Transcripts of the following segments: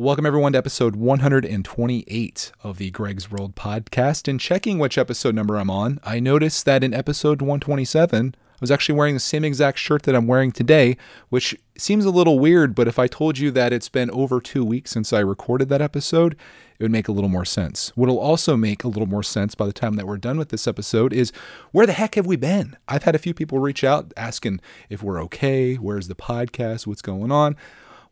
Welcome, everyone, to episode 128 of the Greg's World podcast. And checking which episode number I'm on, I noticed that in episode 127, I was actually wearing the same exact shirt that I'm wearing today, which seems a little weird, but if I told you that it's been over two weeks since I recorded that episode, it would make a little more sense. What'll also make a little more sense by the time that we're done with this episode is where the heck have we been? I've had a few people reach out asking if we're okay, where's the podcast, what's going on.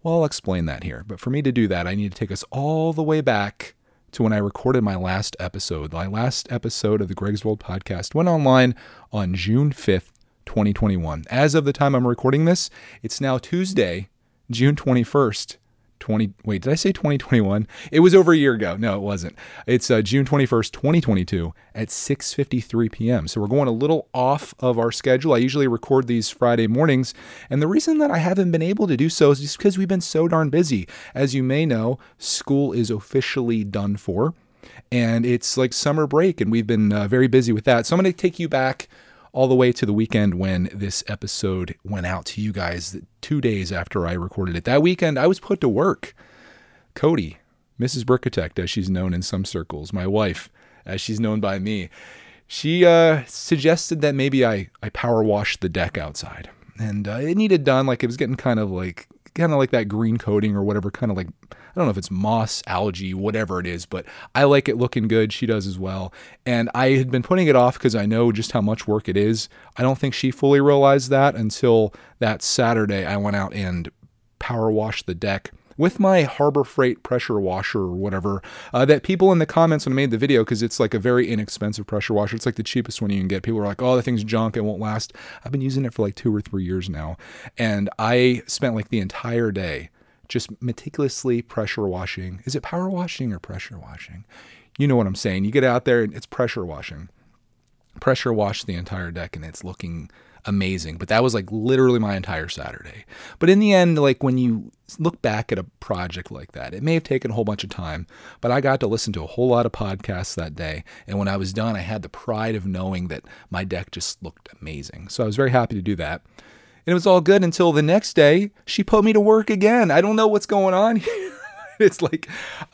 Well, I'll explain that here. But for me to do that, I need to take us all the way back to when I recorded my last episode. My last episode of the Greg's World podcast went online on June 5th, 2021. As of the time I'm recording this, it's now Tuesday, June 21st, 20 wait did i say 2021 it was over a year ago. No it wasn't. It's uh, june 21st 2022 at 6.53 p.m so we're going a little off of our schedule. I usually record these friday mornings. And the reason that i haven't been able to do so is just because we've been so darn busy. As you may know school is officially done for. And it's like summer break and we've been uh, very busy with that. So i'm going to take you back all the way to the weekend when this episode went out to you guys two days after I recorded it. That weekend, I was put to work. Cody, Mrs. Brickitect, as she's known in some circles, my wife, as she's known by me, she uh, suggested that maybe I, I power wash the deck outside. And uh, it needed done. Like it was getting kind of like kind of like that green coating or whatever, kind of like don't know if it's moss, algae, whatever it is, but I like it looking good. She does as well. And I had been putting it off because I know just how much work it is. I don't think she fully realized that until that Saturday I went out and power washed the deck with my Harbor Freight pressure washer or whatever uh, that people in the comments when I made the video, because it's like a very inexpensive pressure washer, it's like the cheapest one you can get. People are like, oh, that thing's junk, it won't last. I've been using it for like two or three years now. And I spent like the entire day just meticulously pressure washing. Is it power washing or pressure washing? You know what I'm saying. You get out there and it's pressure washing. Pressure wash the entire deck and it's looking amazing. But that was like literally my entire Saturday. But in the end, like when you look back at a project like that, it may have taken a whole bunch of time, but I got to listen to a whole lot of podcasts that day. And when I was done, I had the pride of knowing that my deck just looked amazing. So I was very happy to do that. And it was all good until the next day, she put me to work again. I don't know what's going on here. it's like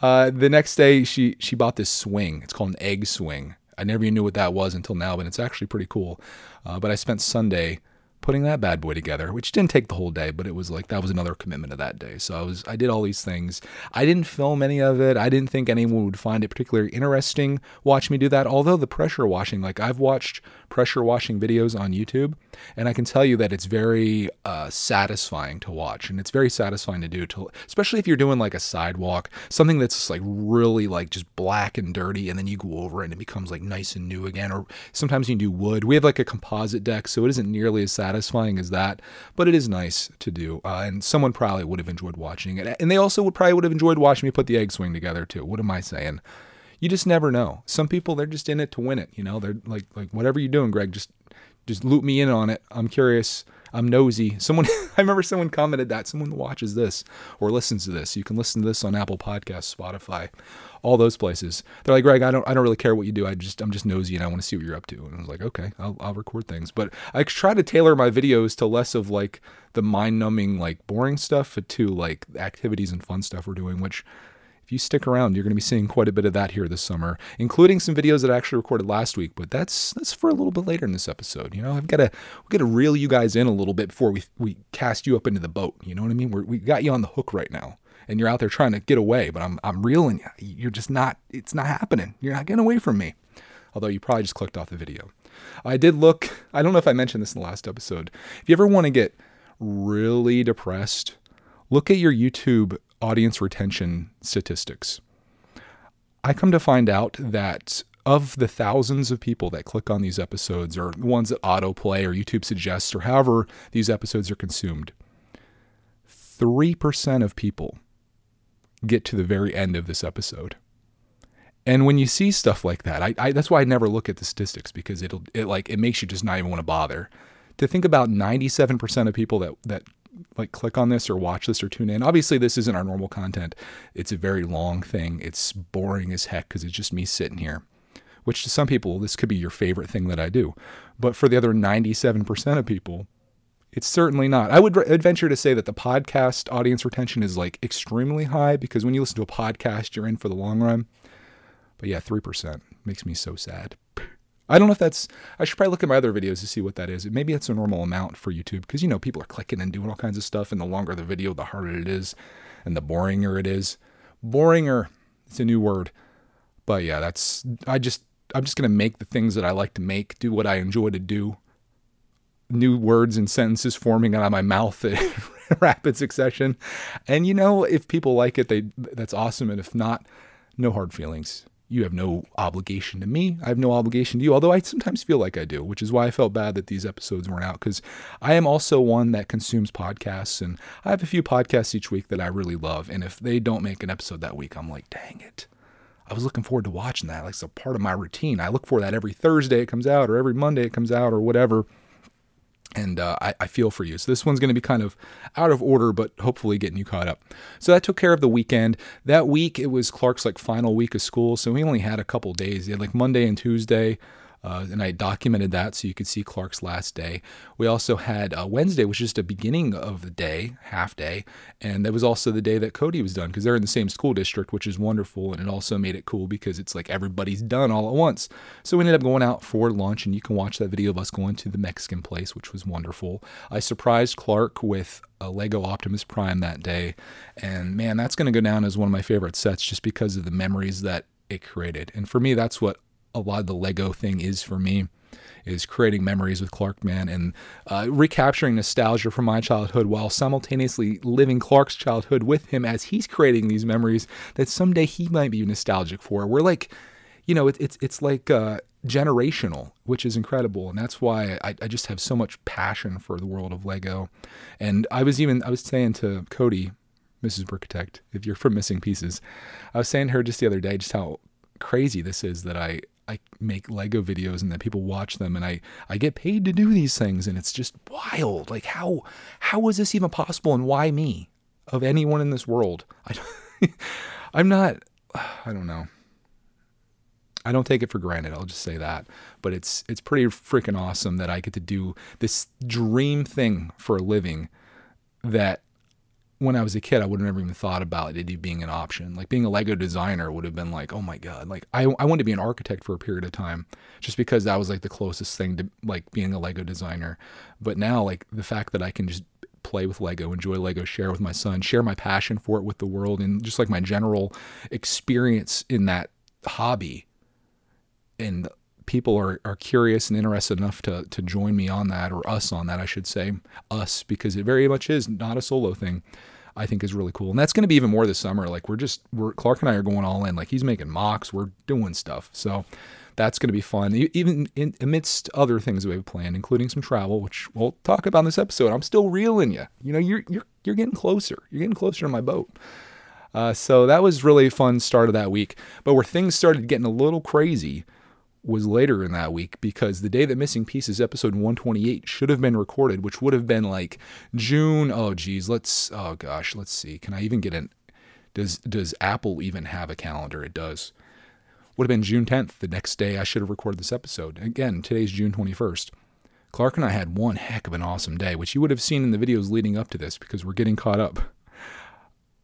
uh, the next day she she bought this swing. It's called an egg swing. I never even knew what that was until now, but it's actually pretty cool. Uh, but I spent Sunday putting that bad boy together, which didn't take the whole day, but it was like that was another commitment of that day. So I was I did all these things. I didn't film any of it. I didn't think anyone would find it particularly interesting watch me do that. Although the pressure washing, like I've watched pressure washing videos on YouTube, and I can tell you that it's very uh, satisfying to watch, and it's very satisfying to do, to, especially if you're doing like a sidewalk, something that's like really like just black and dirty, and then you go over it and it becomes like nice and new again. Or sometimes you do wood. We have like a composite deck, so it isn't nearly as satisfying as that, but it is nice to do. Uh, and someone probably would have enjoyed watching it. And they also would probably would have enjoyed watching me put the egg swing together too. What am I saying? You just never know. Some people they're just in it to win it. You know, they're like like whatever you're doing, Greg, just just loop me in on it. I'm curious. I'm nosy. Someone, I remember someone commented that someone watches this or listens to this. You can listen to this on Apple Podcasts, Spotify, all those places. They're like, Greg, I don't, I don't really care what you do. I just, I'm just nosy and I want to see what you're up to. And I was like, okay, I'll, I'll record things. But I try to tailor my videos to less of like the mind numbing, like boring stuff to like activities and fun stuff we're doing, which if you stick around, you're going to be seeing quite a bit of that here this summer, including some videos that I actually recorded last week. But that's that's for a little bit later in this episode. You know, I've got to we got to reel you guys in a little bit before we we cast you up into the boat. You know what I mean? We're, we got you on the hook right now, and you're out there trying to get away, but I'm I'm reeling you. You're just not. It's not happening. You're not getting away from me. Although you probably just clicked off the video. I did look. I don't know if I mentioned this in the last episode. If you ever want to get really depressed, look at your YouTube audience retention statistics. I come to find out that of the thousands of people that click on these episodes or the ones that autoplay or YouTube suggests or however these episodes are consumed, 3% of people get to the very end of this episode. And when you see stuff like that, I, I, that's why I never look at the statistics because it'll it like it makes you just not even want to bother. To think about 97% of people that that like click on this or watch this or tune in. Obviously, this isn't our normal content. It's a very long thing. It's boring as heck because it's just me sitting here. Which to some people, this could be your favorite thing that I do. But for the other 97% of people, It's certainly not. I would venture to say that the podcast audience retention is like extremely high because when you listen to a podcast, you're in for the long run. But yeah, 3% makes me so sad. I don't know if that's. I should probably look at my other videos to see what that is. Maybe it's a normal amount for YouTube because you know people are clicking and doing all kinds of stuff, and the longer the video, the harder it is, and the boringer it is. Boringer, it's a new word, but yeah, that's. I just. I'm just gonna make the things that I like to make, do what I enjoy to do, new words and sentences forming out of my mouth in rapid succession. And you know, if people like it, they that's awesome. And if not, no hard feelings. You have no obligation to me. I have no obligation to you, although I sometimes feel like I do, which is why I felt bad that these episodes weren't out because I am also one that consumes podcasts and I have a few podcasts each week that I really love. And if they don't make an episode that week, I'm like, dang it. I was looking forward to watching that. Like it's a part of my routine. I look for that every Thursday it comes out or every Monday it comes out or whatever and uh, I, I, feel for you. So this one's going to be kind of out of order, but hopefully getting you caught up. So that took care of the weekend. That week it was Clark's like final week of school, so he only had a couple days. He had like Monday and Tuesday. Uh, and I documented that so you could see Clark's last day. We also had uh, Wednesday, which is just a beginning of the day, half day, and that was also the day that Cody was done because they're in the same school district, which is wonderful, and it also made it cool because it's like everybody's done all at once. So we ended up going out for lunch, and you can watch that video of us going to the Mexican place, which was wonderful. I surprised Clark with a Lego Optimus Prime that day, and man, that's going to go down as one of my favorite sets just because of the memories that it created. And for me, that's what a lot of the Lego thing is for me is creating memories with Clark Man and uh, recapturing nostalgia from my childhood while simultaneously living Clark's childhood with him as he's creating these memories that someday he might be nostalgic for. We're like, you know, it, it's it's like uh, generational, which is incredible, and that's why I, I just have so much passion for the world of Lego. And I was even I was saying to Cody, Mrs. Brickitect, if you're from Missing Pieces, I was saying to her just the other day just how crazy this is that I I make Lego videos and that people watch them and I I get paid to do these things and it's just wild. Like how how is this even possible and why me of anyone in this world? I I'm not I don't know. I don't take it for granted. I'll just say that. But it's it's pretty freaking awesome that I get to do this dream thing for a living that when I was a kid, I would have never even thought about it being an option. Like being a Lego designer would have been like, oh my God. Like I, I wanted to be an architect for a period of time just because that was like the closest thing to like being a Lego designer. But now, like the fact that I can just play with Lego, enjoy Lego, share with my son, share my passion for it with the world, and just like my general experience in that hobby. And people are, are curious and interested enough to, to join me on that, or us on that, I should say, us, because it very much is not a solo thing. I think is really cool. And that's going to be even more this summer. Like we're just, we're, Clark and I are going all in. Like he's making mocks, we're doing stuff. So that's going to be fun. Even in, amidst other things that we have planned, including some travel, which we'll talk about in this episode. I'm still reeling you. You know, you're, you're, you're getting closer. You're getting closer to my boat. Uh, so that was really fun start of that week. But where things started getting a little crazy was later in that week because the day that Missing Pieces episode 128 should have been recorded, which would have been like June. Oh, geez, let's. Oh gosh, let's see. Can I even get an? Does does Apple even have a calendar? It does. Would have been June 10th, the next day I should have recorded this episode. Again, today's June 21st. Clark and I had one heck of an awesome day, which you would have seen in the videos leading up to this because we're getting caught up.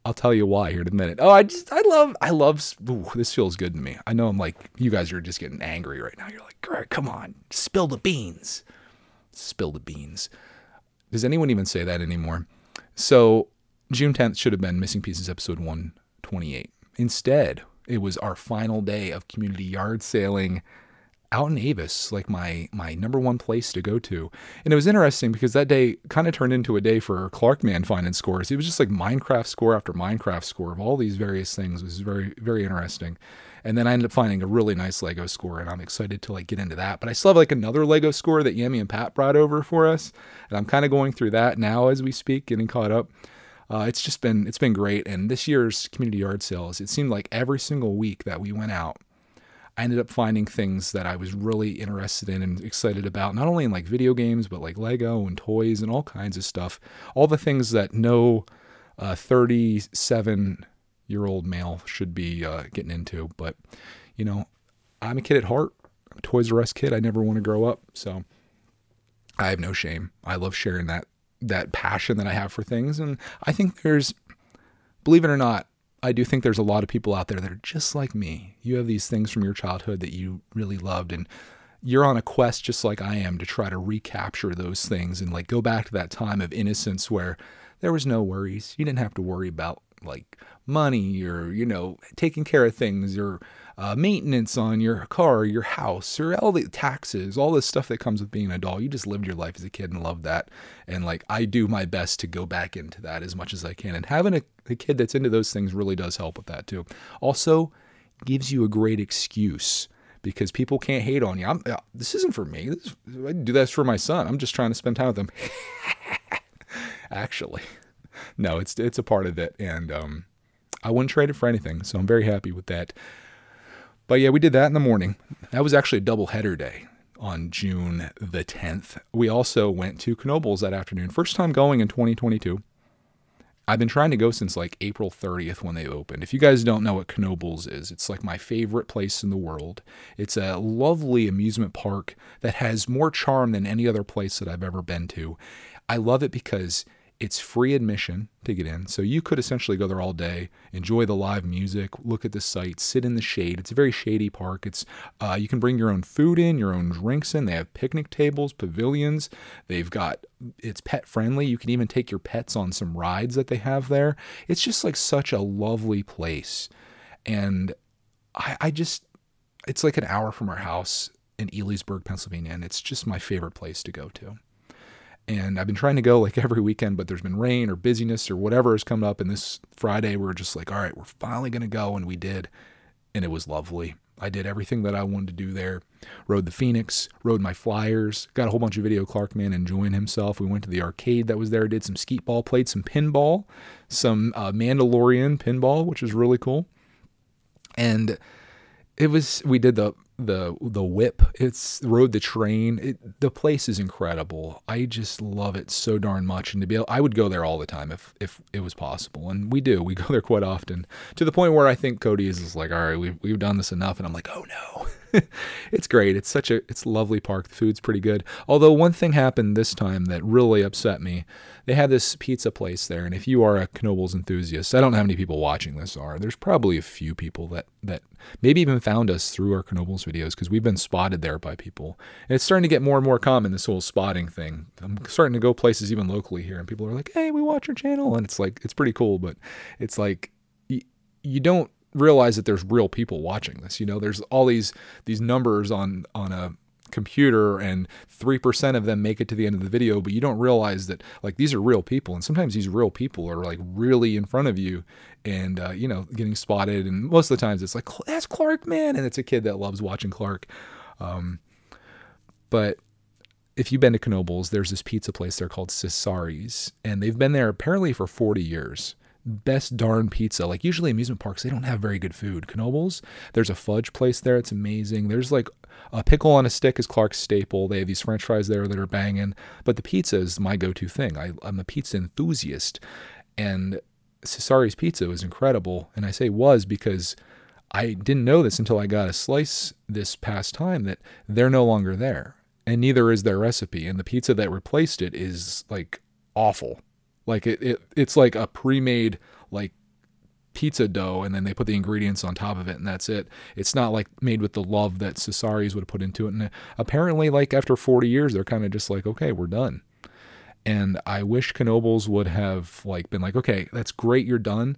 I'll tell you why here in a minute. Oh, I just I love I love ooh, this feels good to me. I know I'm like you guys are just getting angry right now. You're like, come on, spill the beans, spill the beans. Does anyone even say that anymore? So June 10th should have been Missing Pieces episode 128. Instead, it was our final day of community yard sailing out in Avis, like my my number one place to go to. And it was interesting because that day kind of turned into a day for Clark Man finding scores. It was just like Minecraft score after Minecraft score of all these various things. It was very very interesting. And then I ended up finding a really nice Lego score, and I'm excited to like get into that. But I still have like another Lego score that Yami and Pat brought over for us, and I'm kind of going through that now as we speak, getting caught up. Uh, it's just been it's been great. And this year's community yard sales, it seemed like every single week that we went out, I ended up finding things that I was really interested in and excited about, not only in like video games, but like Lego and toys and all kinds of stuff. All the things that no 37 uh, year old male should be uh, getting into. But, you know, I'm a kid at heart. I'm a Toys R Us kid. I never want to grow up. So I have no shame. I love sharing that that passion that I have for things. And I think there's, believe it or not, I do think there's a lot of people out there that are just like me. You have these things from your childhood that you really loved, and you're on a quest just like I am to try to recapture those things and like go back to that time of innocence where there was no worries. You didn't have to worry about like money or, you know, taking care of things or uh, maintenance on your car, your house, or all the taxes, all this stuff that comes with being an adult. You just lived your life as a kid and loved that. And like, I do my best to go back into that as much as I can. And having a, a kid that's into those things really does help with that too. Also, gives you a great excuse because people can't hate on you. I'm, uh, this isn't for me. This, I do this for my son. I'm just trying to spend time with him. Actually, no, it's it's a part of it, and um, I wouldn't trade it for anything. So I'm very happy with that. But yeah, we did that in the morning. That was actually a double header day on June the 10th. We also went to Knoebels that afternoon. First time going in 2022. I've been trying to go since like April 30th when they opened. If you guys don't know what Knoebels is, it's like my favorite place in the world. It's a lovely amusement park that has more charm than any other place that I've ever been to. I love it because it's free admission to get in. So you could essentially go there all day, enjoy the live music, look at the sights, sit in the shade. It's a very shady park. It's uh, you can bring your own food in, your own drinks in. They have picnic tables, pavilions. They've got it's pet friendly. You can even take your pets on some rides that they have there. It's just like such a lovely place, and I, I just it's like an hour from our house in Elysburg, Pennsylvania, and it's just my favorite place to go to. And I've been trying to go like every weekend, but there's been rain or busyness or whatever has come up. And this Friday, we are just like, all right, we're finally going to go. And we did. And it was lovely. I did everything that I wanted to do there. Rode the Phoenix, rode my Flyers, got a whole bunch of video Clark man enjoying himself. We went to the arcade that was there, did some skeet ball, played some pinball, some uh, Mandalorian pinball, which is really cool. And it was, we did the the the whip. It's rode the train. It, the place is incredible. I just love it so darn much, and to be able, I would go there all the time if if it was possible, and we do. We go there quite often to the point where I think Cody is, is like, all right, we've we've done this enough, and I'm like, oh no. it's great. It's such a it's lovely park. The food's pretty good. Although one thing happened this time that really upset me. They had this pizza place there, and if you are a Knoebels enthusiast, I don't know how many people watching this are. There's probably a few people that that maybe even found us through our Knoebels videos because we've been spotted there by people. And it's starting to get more and more common this whole spotting thing. I'm starting to go places even locally here, and people are like, "Hey, we watch your channel," and it's like it's pretty cool, but it's like you don't realize that there's real people watching this. You know, there's all these these numbers on on a computer and 3% of them make it to the end of the video but you don't realize that like these are real people. And sometimes these real people are like really in front of you and uh, you know getting spotted. And most of the times it's like that's clark man. And it's a kid that loves watching clark. Um, but if you've been to Knoebels, there's this pizza place there called Cesari's, and they've been there apparently for 40 years best darn pizza. Like usually amusement parks, they don't have very good food. Knoebels, there's a fudge place there. It's amazing. There's like a pickle on a stick is Clark's staple. They have these French fries there that are banging. But the pizza is my go-to thing. I, I'm a pizza enthusiast, and Cesari's pizza was incredible. And I say was because I didn't know this until I got a slice this past time that they're no longer there, and neither is their recipe. And the pizza that replaced it is like awful like it, it it's like a pre-made like pizza dough and then they put the ingredients on top of it and that's it. It's not like made with the love that Cesari's would have put into it. And uh, apparently like after 40 years they're kind of just like, okay, we're done. And I wish Knoebels would have like been like, okay, that's great, you're done.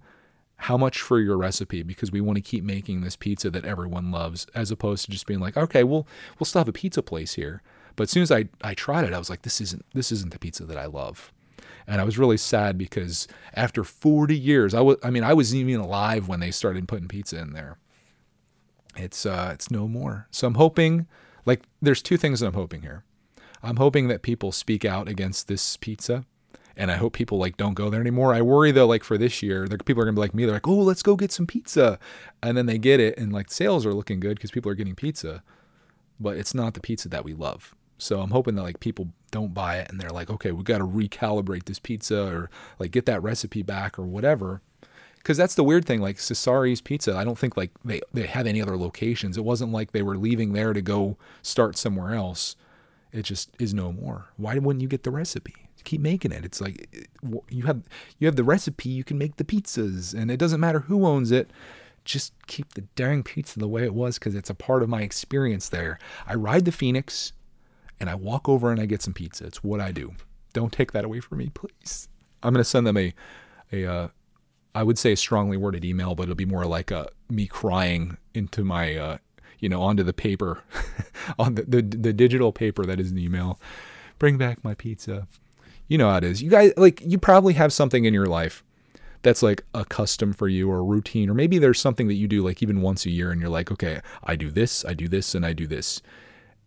How much for your recipe? Because we want to keep making this pizza that everyone loves, as opposed to just being like, okay, we'll we'll still have a pizza place here. But as soon as I, I tried it, I was like, this isn't this isn't the pizza that I love and I was really sad because after 40 years, I was I mean I was even alive when they started putting pizza in there. It's uh it's no more. So I'm hoping like there's two things that I'm hoping here. I'm hoping that people speak out against this pizza and I hope people like don't go there anymore. I worry though, like for this year, people are gonna be like me. They're like, "Oh, let's go get some pizza," and then they get it, and like sales are looking good because people are getting pizza, but it's not the pizza that we love. So I'm hoping that like people don't buy it and they're like, okay, we got to recalibrate this pizza or like get that recipe back or whatever. Because that's the weird thing, like Cesari's Pizza. I don't think like they they have any other locations. It wasn't like they were leaving there to go start somewhere else. it just is no more. Why wouldn't you get the recipe? Keep making it. It's like you have you have the recipe, you can make the pizzas, and it doesn't matter who owns it. Just keep the dang pizza the way it was because it's a part of my experience there. I ride the Phoenix and I walk over and I get some pizza. It's what I do. Don't take that away from me, please. I'm gonna send them a a uh, I would say a strongly worded email, but it'll be more like a me crying into my uh, you know onto the paper on the, the the digital paper that is an email. Bring back my pizza. You know how it is. You guys like you probably have something in your life that's like a custom for you or a routine, or maybe there's something that you do like even once a year and you're like, okay, I do this, I do this, and I do this.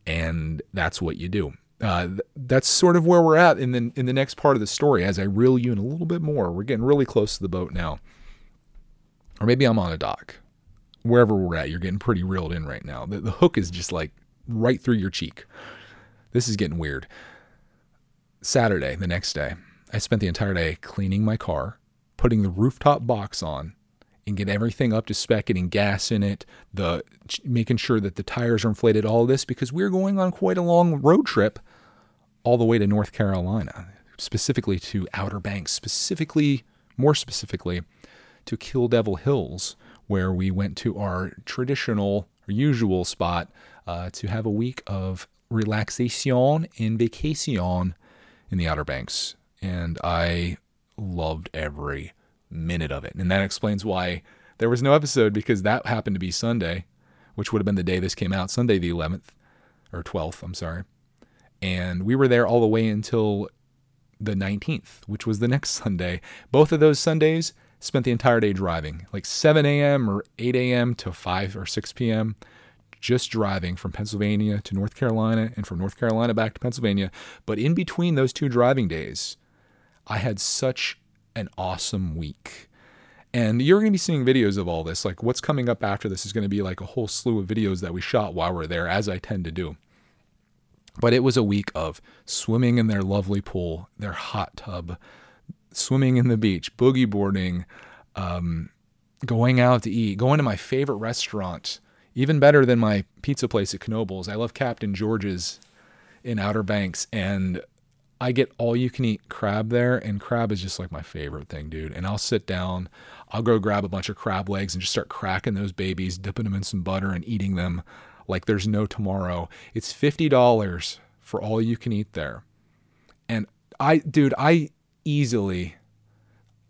And that's what you do. Uh, that's sort of where we're at in the in the next part of the story. As I reel you in a little bit more, we're getting really close to the boat now, or maybe I'm on a dock. Wherever we're at, you're getting pretty reeled in right now. The, the hook is just like right through your cheek. This is getting weird. Saturday, the next day, I spent the entire day cleaning my car, putting the rooftop box on, and get everything up to spec, getting gas in it, the making sure that the tires are inflated, all this because we're going on quite a long road trip all the way to North Carolina, specifically to Outer Banks, specifically, more specifically, to Kill Devil Hills, where we went to our traditional or usual spot uh, to have a week of relaxation and vacation in the Outer Banks. And I loved every minute of it. And that explains why there was no episode because that happened to be Sunday, which would have been the day this came out, Sunday the 11th or 12th, I'm sorry. And we were there all the way until the 19th, which was the next Sunday. Both of those Sundays spent the entire day driving, like 7 a.m. or 8 a.m. to 5 or 6 p.m., just driving from Pennsylvania to North Carolina and from North Carolina back to Pennsylvania. But in between those two driving days, I had such an awesome week. And you're going to be seeing videos of all this. Like what's coming up after this is going to be like a whole slew of videos that we shot while we're there, as I tend to do. But it was a week of swimming in their lovely pool, their hot tub, swimming in the beach, boogie boarding, um, going out to eat, going to my favorite restaurant, even better than my pizza place at Knoebels. I love Captain George's in Outer Banks, and I get all you can eat crab there, and crab is just like my favorite thing, dude. And I'll sit down, I'll go grab a bunch of crab legs and just start cracking those babies, dipping them in some butter and eating them like there's no tomorrow. It's $50 for all you can eat there. And I, dude, I easily,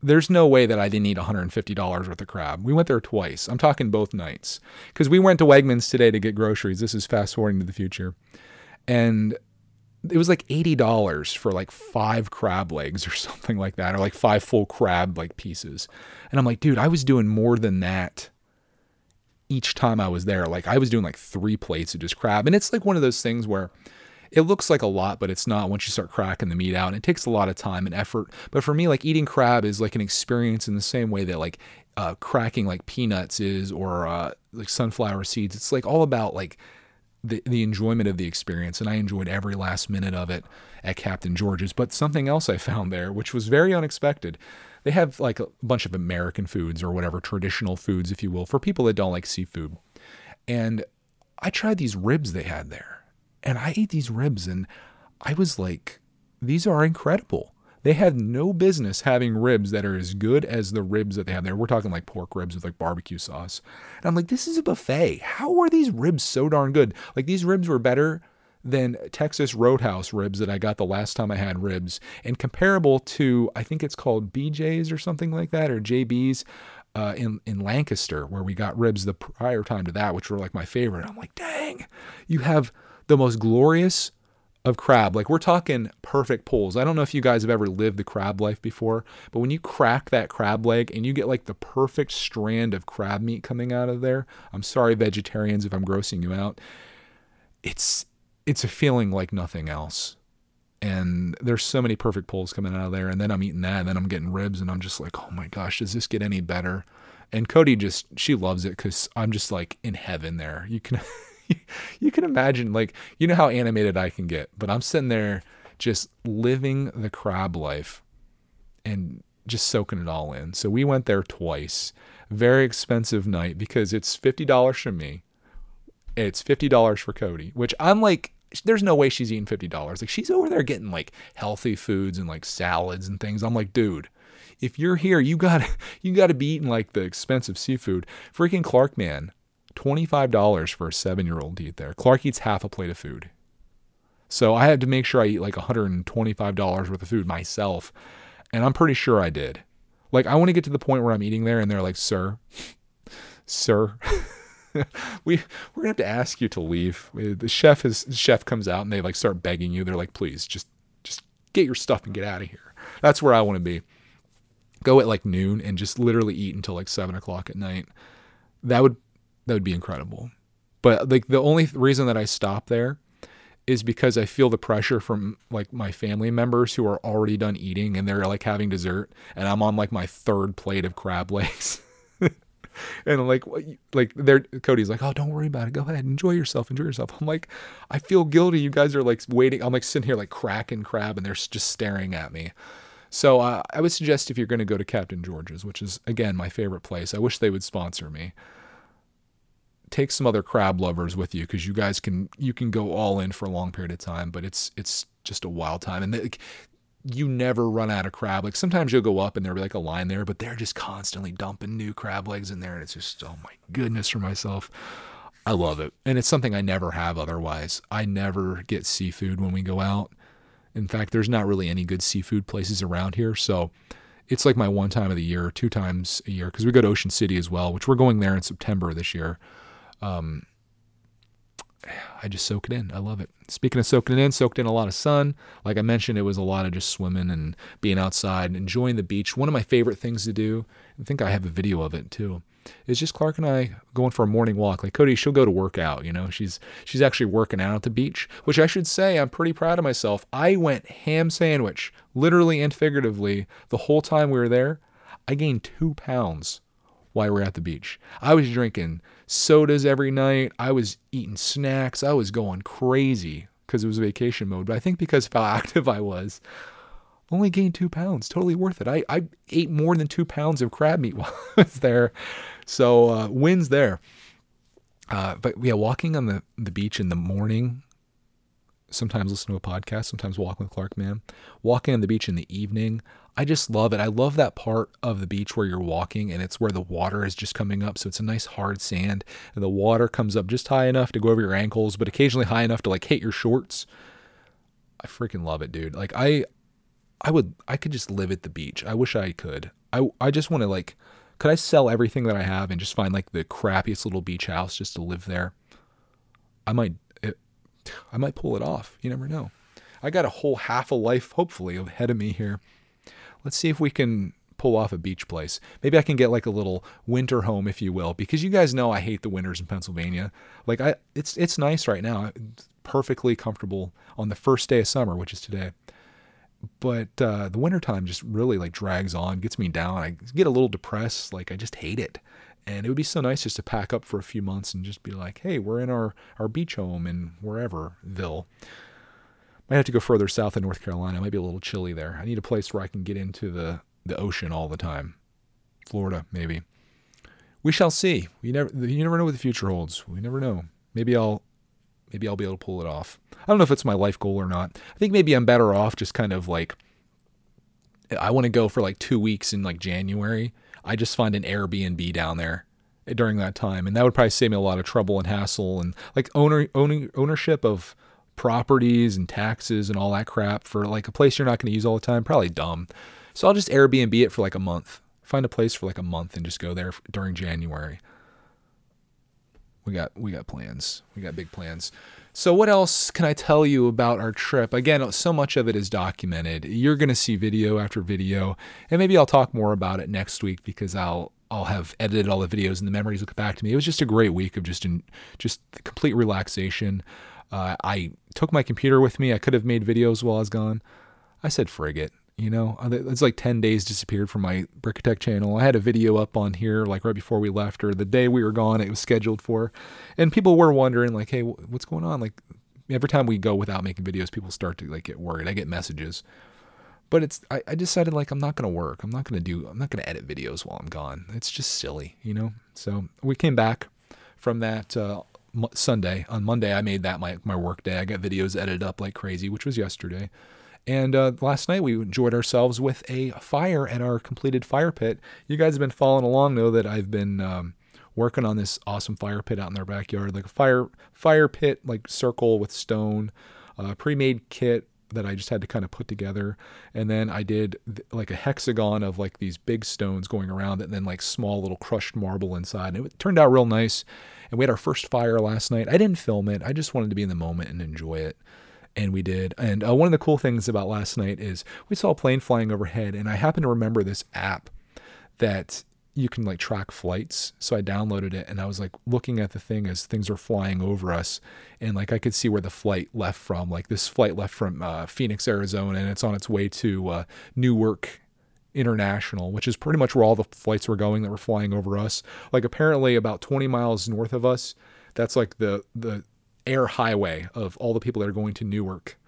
there's no way that I didn't eat $150 worth of crab. We went there twice. I'm talking both nights because we went to Wegmans today to get groceries. This is fast forwarding to the future. And it was like $80 for like five crab legs or something like that, or like five full crab like pieces. And I'm like, dude, I was doing more than that each time I was there. Like I was doing like three plates of just crab. And it's like one of those things where it looks like a lot, but it's not once you start cracking the meat out. And it takes a lot of time and effort. But for me, like eating crab is like an experience in the same way that like uh, cracking like peanuts is or uh, like sunflower seeds. It's like all about like the, the enjoyment of the experience, and I enjoyed every last minute of it at Captain George's. But something else I found there, which was very unexpected, they have like a bunch of American foods or whatever, traditional foods, if you will, for people that don't like seafood. And I tried these ribs they had there, and I ate these ribs, and I was like, these are incredible. They had no business having ribs that are as good as the ribs that they have there. We're talking like pork ribs with like barbecue sauce. And I'm like, this is a buffet. How are these ribs so darn good? Like these ribs were better than Texas Roadhouse ribs that I got the last time I had ribs, and comparable to I think it's called BJ's or something like that, or JB's. Uh, in in Lancaster, where we got ribs the prior time to that, which were like my favorite. I'm like, dang, you have the most glorious of crab. Like we're talking perfect pulls. I don't know if you guys have ever lived the crab life before, but when you crack that crab leg and you get like the perfect strand of crab meat coming out of there, I'm sorry vegetarians if I'm grossing you out. It's it's a feeling like nothing else. And there's so many perfect pulls coming out of there and then I'm eating that and then I'm getting ribs and I'm just like, "Oh my gosh, does this get any better?" And Cody just she loves it cuz I'm just like in heaven there. You can you can imagine, like, you know how animated I can get, but I'm sitting there just living the crab life and just soaking it all in. So we went there twice. Very expensive night because it's $50 for me. It's $50 for Cody, which I'm like, there's no way she's eating fifty dollars. Like she's over there getting like healthy foods and like salads and things. I'm like, dude, if you're here, you got to you got to be eating like the expensive seafood. Freaking Clark man, twenty five dollars for a seven year old to eat there. Clark eats half a plate of food, so I had to make sure I eat like one hundred and twenty five dollars worth of food myself, and I'm pretty sure I did. Like I want to get to the point where I'm eating there and they're like, sir, sir. we we're gonna have to ask you to leave. The chef is the chef comes out and they like start begging you. They're like, please, just just get your stuff and get out of here. That's where I want to be. Go at like noon and just literally eat until like seven o'clock at night. That would that would be incredible. But like the only reason that I stop there is because I feel the pressure from like my family members who are already done eating and they're like having dessert and I'm on like my third plate of crab legs. and like like they're Cody's like, oh, don't worry about it. Go ahead, enjoy yourself, enjoy yourself. I'm like, I feel guilty. You guys are like waiting. I'm like sitting here like cracking crab, and they're just staring at me. So uh, I would suggest if you're going to go to Captain George's, which is again my favorite place. I wish they would sponsor me. Take some other crab lovers with you because you guys can you can go all in for a long period of time, but it's it's just a wild time. And they, you never run out of crab. Like sometimes you'll go up and there'll be like a line there, but they're just constantly dumping new crab legs in there. And it's just, oh my goodness for myself. I love it. And it's something I never have otherwise. I never get seafood when we go out. In fact, there's not really any good seafood places around here. So it's like my one time of the year, two times a year, because we go to Ocean City as well, which we're going there in September this year. Um, I just soak it in. I love it. Speaking of soaking it in, soaked in a lot of sun. Like I mentioned, it was a lot of just swimming and being outside and enjoying the beach. One of my favorite things to do, I think I have a video of it too, is just Clark and I going for a morning walk. Like Cody, she'll go to work out, you know. She's she's actually working out at the beach, which I should say I'm pretty proud of myself. I went ham sandwich, literally and figuratively, the whole time we were there. I gained two pounds while we are at the beach. I was drinking sodas every night. I was eating snacks. I was going crazy because it was vacation mode. But I think because of how active I was, only gained two pounds. Totally worth it. I, I ate more than two pounds of crab meat while I was there. So uh, wins there. Uh, but yeah, walking on the, the beach in the morning, sometimes listen to a podcast, sometimes walk with Clark, man. Walking on the beach in the evening, I just love it. I love that part of the beach where you're walking and it's where the water is just coming up. So it's a nice hard sand and the water comes up just high enough to go over your ankles, but occasionally high enough to like hit your shorts. I freaking love it, dude. Like I I would I could just live at the beach. I wish I could. I I just want to like could I sell everything that I have and just find like the crappiest little beach house just to live there? I might I might pull it off. You never know. I got a whole half a life hopefully ahead of me here let's see if we can pull off a beach place. Maybe I can get like a little winter home, if you will, because you guys know I hate the winters in Pennsylvania. Like I, it's it's nice right now, it's perfectly comfortable on the first day of summer, which is today. But uh, the wintertime just really like drags on, gets me down. I get a little depressed. Like I just hate it. And it would be so nice just to pack up for a few months and just be like, hey, we're in our, our beach home in whereverville. Might have to go further south in North Carolina. It might be a little chilly there. I need a place where I can get into the, the ocean all the time. Florida, maybe. We shall see. We never you never know what the future holds. We never know. Maybe I'll maybe I'll be able to pull it off. I don't know if it's my life goal or not. I think maybe I'm better off just kind of like I want to go for like 2 weeks in like January. I just find an Airbnb down there during that time and that would probably save me a lot of trouble and hassle and like owner owning ownership of properties and taxes and all that crap for like a place you're not going to use all the time. Probably dumb. So I'll just Airbnb it for like a month. Find a place for like a month and just go there during January. We got we got plans. We got big plans. So what else can I tell you about our trip? Again, so much of it is documented. You're going to see video after video, and maybe I'll talk more about it next week because I'll I'll have edited all the videos and the memories will come back to me. It was just a great week of just in, just complete relaxation. Uh, I took my computer with me. I could have made videos while I was gone. I said frigate. You know, uh, it's like 10 days disappeared from my Brickitect channel. I had a video up on here like right before we left or the day we were gone, it was scheduled for. And people were wondering, like, hey, what's going on? Like, every time we go without making videos, people start to like get worried. I get messages. But it's, I, I decided like, I'm not going to work. I'm not going to do, I'm not going to edit videos while I'm gone. It's just silly, you know? So we came back from that uh, Sunday. On Monday, I made that my, my work day. I got videos edited up like crazy, which was yesterday. And uh, last night we enjoyed ourselves with a fire at our completed fire pit. You guys have been following along, know that I've been um, working on this awesome fire pit out in their backyard, like a fire fire pit, like circle with stone, uh, pre-made kit that I just had to kind of put together. And then I did th- like a hexagon of like these big stones going around and then like small little crushed marble inside. And it turned out real nice. And we had our first fire last night. I didn't film it. I just wanted to be in the moment and enjoy it and we did. And uh, one of the cool things about last night is we saw a plane flying overhead, and I happen to remember this app that you can like track flights. So I downloaded it, and I was like looking at the thing as things were flying over us, and like I could see where the flight left from. Like this flight left from uh, Phoenix, Arizona, and it's on its way to uh, Newark. International, which is pretty much where all the flights were going that were flying over us. Like apparently about 20 miles north of us, that's like the the air highway of all the people that are going to Newark.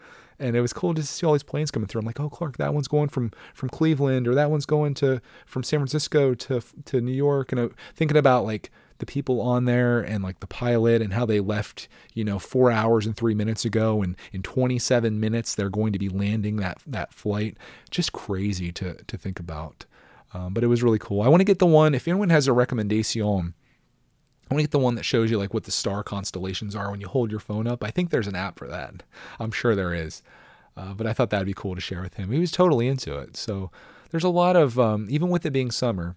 And it was cool to see all these planes coming through. I'm like, oh, Clark, that one's going from from Cleveland, or that one's going to from San Francisco to to New York. And thinking about like the people on there and like the pilot and how they left, you know, four hours and three minutes ago, and in 27 minutes they're going to be landing that that flight. Just crazy to to think about. Um, but it was really cool. I want to get the one. If anyone has a recommendation I want to get the one that shows you like what the star constellations are when you hold your phone up. I think there's an app for that. I'm sure there is. Uh, but I thought that'd be cool to share with him. He was totally into it. So there's a lot of, um, even with it being summer,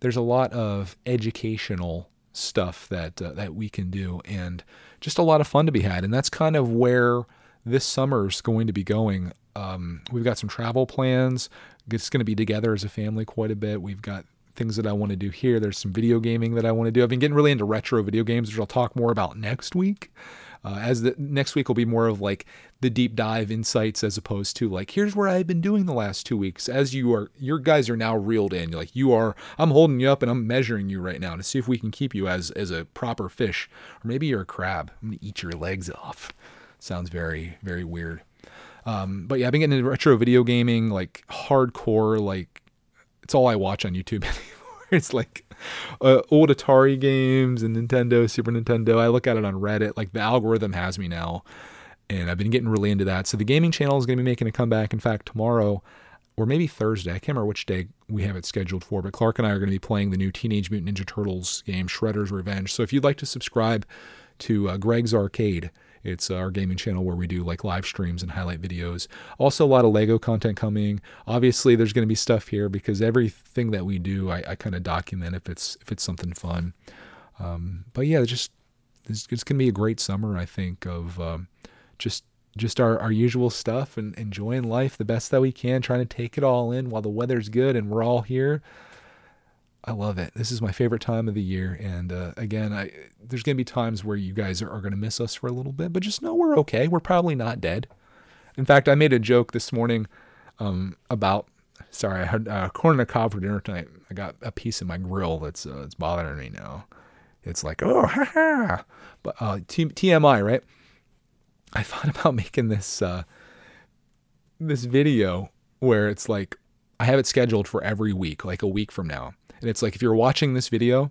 there's a lot of educational stuff that uh, that we can do, and just a lot of fun to be had. And that's kind of where this summer is going to be going. Um, we've got some travel plans. It's going to be together as a family quite a bit. We've got things that I want to do here. There's some video gaming that I want to do. I've been getting really into retro video games, which I'll talk more about next week. Uh, as the next week will be more of like the deep dive insights as opposed to like here's where I've been doing the last two weeks. As you are, your guys are now reeled in. Like you are, I'm holding you up and I'm measuring you right now to see if we can keep you as as a proper fish, or maybe you're a crab. I'm gonna eat your legs off. Sounds very very weird. Um, but yeah, I've been getting into retro video gaming, like hardcore, like it's all I watch on YouTube anymore. It's like uh, old Atari games and Nintendo, Super Nintendo. I look at it on Reddit. Like the algorithm has me now, and I've been getting really into that. So the gaming channel is going to be making a comeback. In fact, tomorrow or maybe Thursday. I can't remember which day we have it scheduled for, but Clark and I are going to be playing the new Teenage Mutant Ninja Turtles game, Shredder's Revenge. So if you'd like to subscribe to uh, Greg's Arcade, it's our gaming channel where we do like live streams and highlight videos. Also, a lot of Lego content coming. Obviously, there's going to be stuff here because everything that we do, I, I kind of document if it's if it's something fun. Um, but yeah, just it's, it's going to be a great summer. I think of um, just just our, our usual stuff and enjoying life the best that we can, trying to take it all in while the weather's good and we're all here. I love it. This is my favorite time of the year. And uh, again, I, there's going to be times where you guys are, are going to miss us for a little bit, but just know we're okay. We're probably not dead. In fact, I made a joke this morning um, about. Sorry, I had uh, corn on the cob for dinner tonight. I got a piece in my grill that's uh, it's bothering me now. It's like oh ha ha, but uh, T- TMI right. I thought about making this uh, this video where it's like I have it scheduled for every week, like a week from now and it's like, if you're watching this video,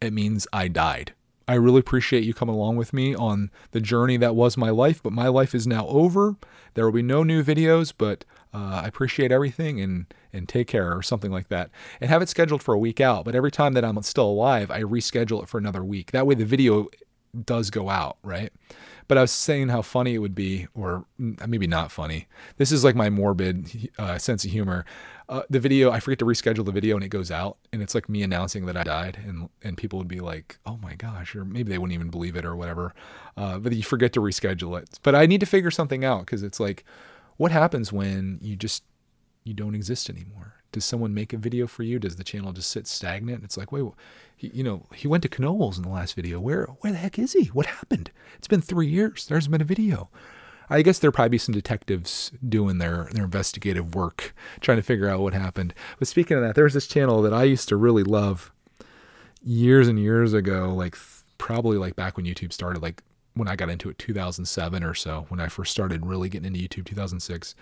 it means I died. I really appreciate you coming along with me on the journey that was my life, but my life is now over. There will be no new videos, but uh, I appreciate everything and and take care or something like that. And have it scheduled for a week out. But every time that I'm still alive, I reschedule it for another week. That way the video does go out, right? But I was saying how funny it would be, or maybe not funny. This is like my morbid uh, sense of humor. Uh, the video, I forget to reschedule the video and it goes out, and it's like me announcing that I died, and and people would be like, "Oh my gosh," or maybe they wouldn't even believe it or whatever. Uh, but you forget to reschedule it. But I need to figure something out because it's like, what happens when you just you don't exist anymore? Does someone make a video for you? Does the channel just sit stagnant? It's like, wait, he, you know, he went to Knoebels in the last video. Where, where the heck is he? What happened? It's been three years. There's been a video. I guess there'll probably be some detectives doing their their investigative work, trying to figure out what happened. But speaking of that, there was this channel that I used to really love years and years ago, like probably like back when YouTube started, like when I got into it, 2007 or so, when I first started really getting into YouTube, 2006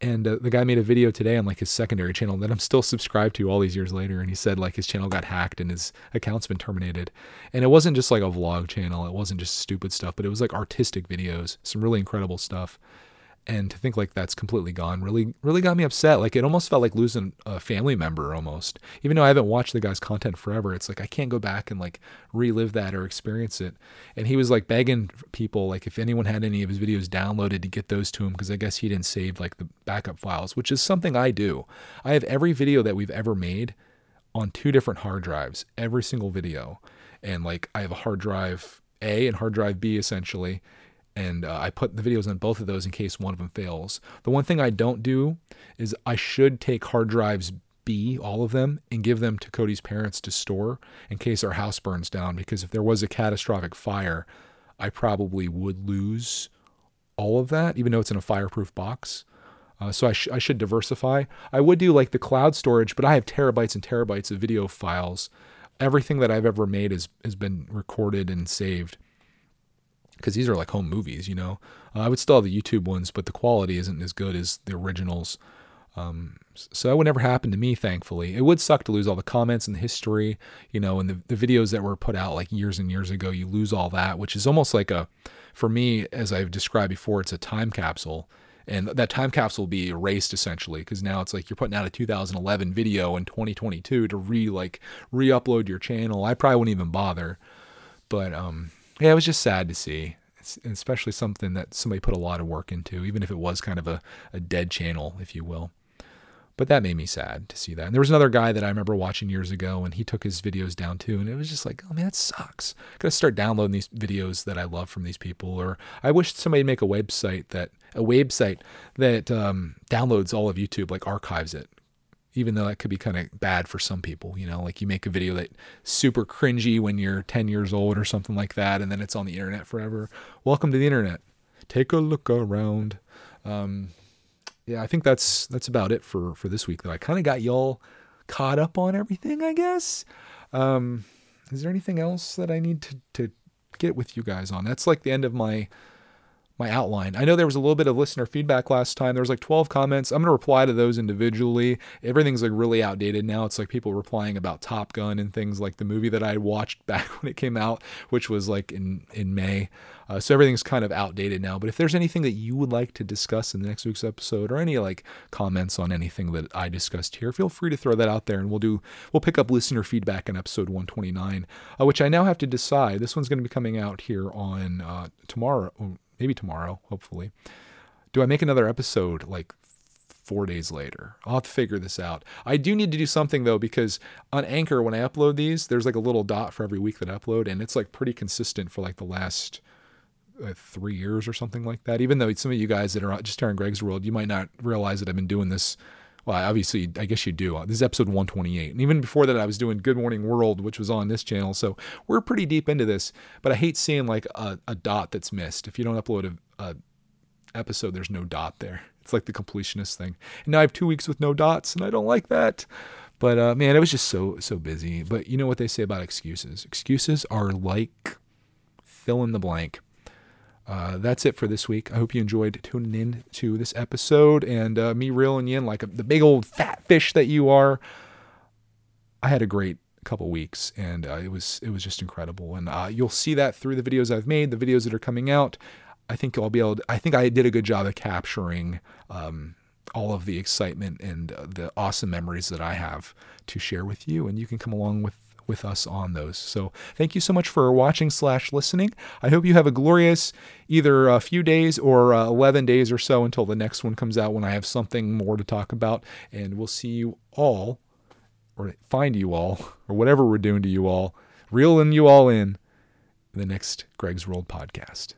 And uh, the guy made a video today on like his secondary channel that I'm still subscribed to all these years later. And he said like his channel got hacked and his account's been terminated. And it wasn't just like a vlog channel, it wasn't just stupid stuff, but it was like artistic videos, some really incredible stuff and to think like that's completely gone really really got me upset. Like it almost felt like losing a family member almost. Even though i haven't watched the guy's content forever it's like i can't go back and like relive that or experience it. And he was like begging people like if anyone had any of his videos downloaded to get those to him because i guess he didn't save like the backup files which is something i do. I have every video that we've ever made on two different hard drives every single video. And like i have a hard drive a and hard drive b essentially and uh, I put the videos on both of those in case one of them fails. The one thing I don't do is I should take hard drives B, all of them, and give them to Cody's parents to store in case our house burns down. Because if there was a catastrophic fire, I probably would lose all of that, even though it's in a fireproof box. Uh, so I, sh- I should diversify. I would do like the cloud storage, but I have terabytes and terabytes of video files. Everything that I've ever made has, has been recorded and saved because these are like home movies, you know. Uh, I would still have the YouTube ones, but the quality isn't as good as the originals. Um, so that would never happen to me, thankfully. It would suck to lose all the comments and the history, you know, and the, the videos that were put out like years and years ago. You lose all that, which is almost like a, for me, as I've described before, it's a time capsule. And that time capsule will be erased essentially because now it's like you're putting out a 2011 video in 2022 to re like re-upload your channel. I probably wouldn't even bother, but um, yeah, it was just sad to see, it's especially something that somebody put a lot of work into, even if it was kind of a, a dead channel, if you will. But that made me sad to see that. And there was another guy that I remember watching years ago, and he took his videos down too. And it was just like, oh man, that sucks. I Gotta start downloading these videos that I love from these people. Or I wish somebody make a website that a website that um, downloads all of YouTube, like archives it even though that could be kind of bad for some people, you know, like you make a video that super cringy when you're 10 years old or something like that, and then it's on the internet forever. Welcome to the internet. Take a look around. Um, yeah, I think that's that's about it for for this week. Though I kind of got y'all caught up on everything, I guess. Um, is there anything else that I need to to get with you guys on? That's like the end of my my outline. I know there was a little bit of listener feedback last time. There was like 12 comments. I'm going to reply to those individually. Everything's like really outdated now. It's like people replying about Top Gun and things like the movie that I watched back when it came out, which was like in in May. Uh, so everything's kind of outdated now. But if there's anything that you would like to discuss in the next week's episode or any like comments on anything that I discussed here, feel free to throw that out there and we'll do we'll pick up listener feedback in episode 129, uh, which I now have to decide. This one's going to be coming out here on uh, tomorrow maybe tomorrow, hopefully. Do I make another episode like four days later? I'll have to figure this out. I do need to do something though, because on Anchor, when I upload these, there's like a little dot for every week that I upload, and it's like pretty consistent for like the last uh, three years or something like that. Even though some of you guys that are just here in Greg's World, you might not realize that I've been doing this well, obviously, I guess you do. This is episode 128. And even before that, I was doing Good Morning World, which was on this channel. So we're pretty deep into this. But I hate seeing like a, a dot that's missed. If you don't upload a, a episode, there's no dot there. It's like the completionist thing. And now I have two weeks with no dots, and I don't like that. But uh, man, it was just so so busy. But you know what they say about excuses? Excuses are like fill in the blank. Uh, that's it for this week. I hope you enjoyed tuning in to this episode and uh, me reeling you in like a, the big old fat fish that you are. I had a great couple weeks and uh, it was it was just incredible and uh, you'll see that through the videos I've made the videos that are coming out I think I'll be able to, I think I did a good job of capturing um, all of the excitement and uh, the awesome memories that I have to share with you and you can come along with with us on those. So thank you so much for watching slash listening. I hope you have a glorious either a few days or uh, 11 days or so until the next one comes out when I have something more to talk about. And we'll see you all or find you all or whatever we're doing to you all, reeling you all in the next Greg's World podcast.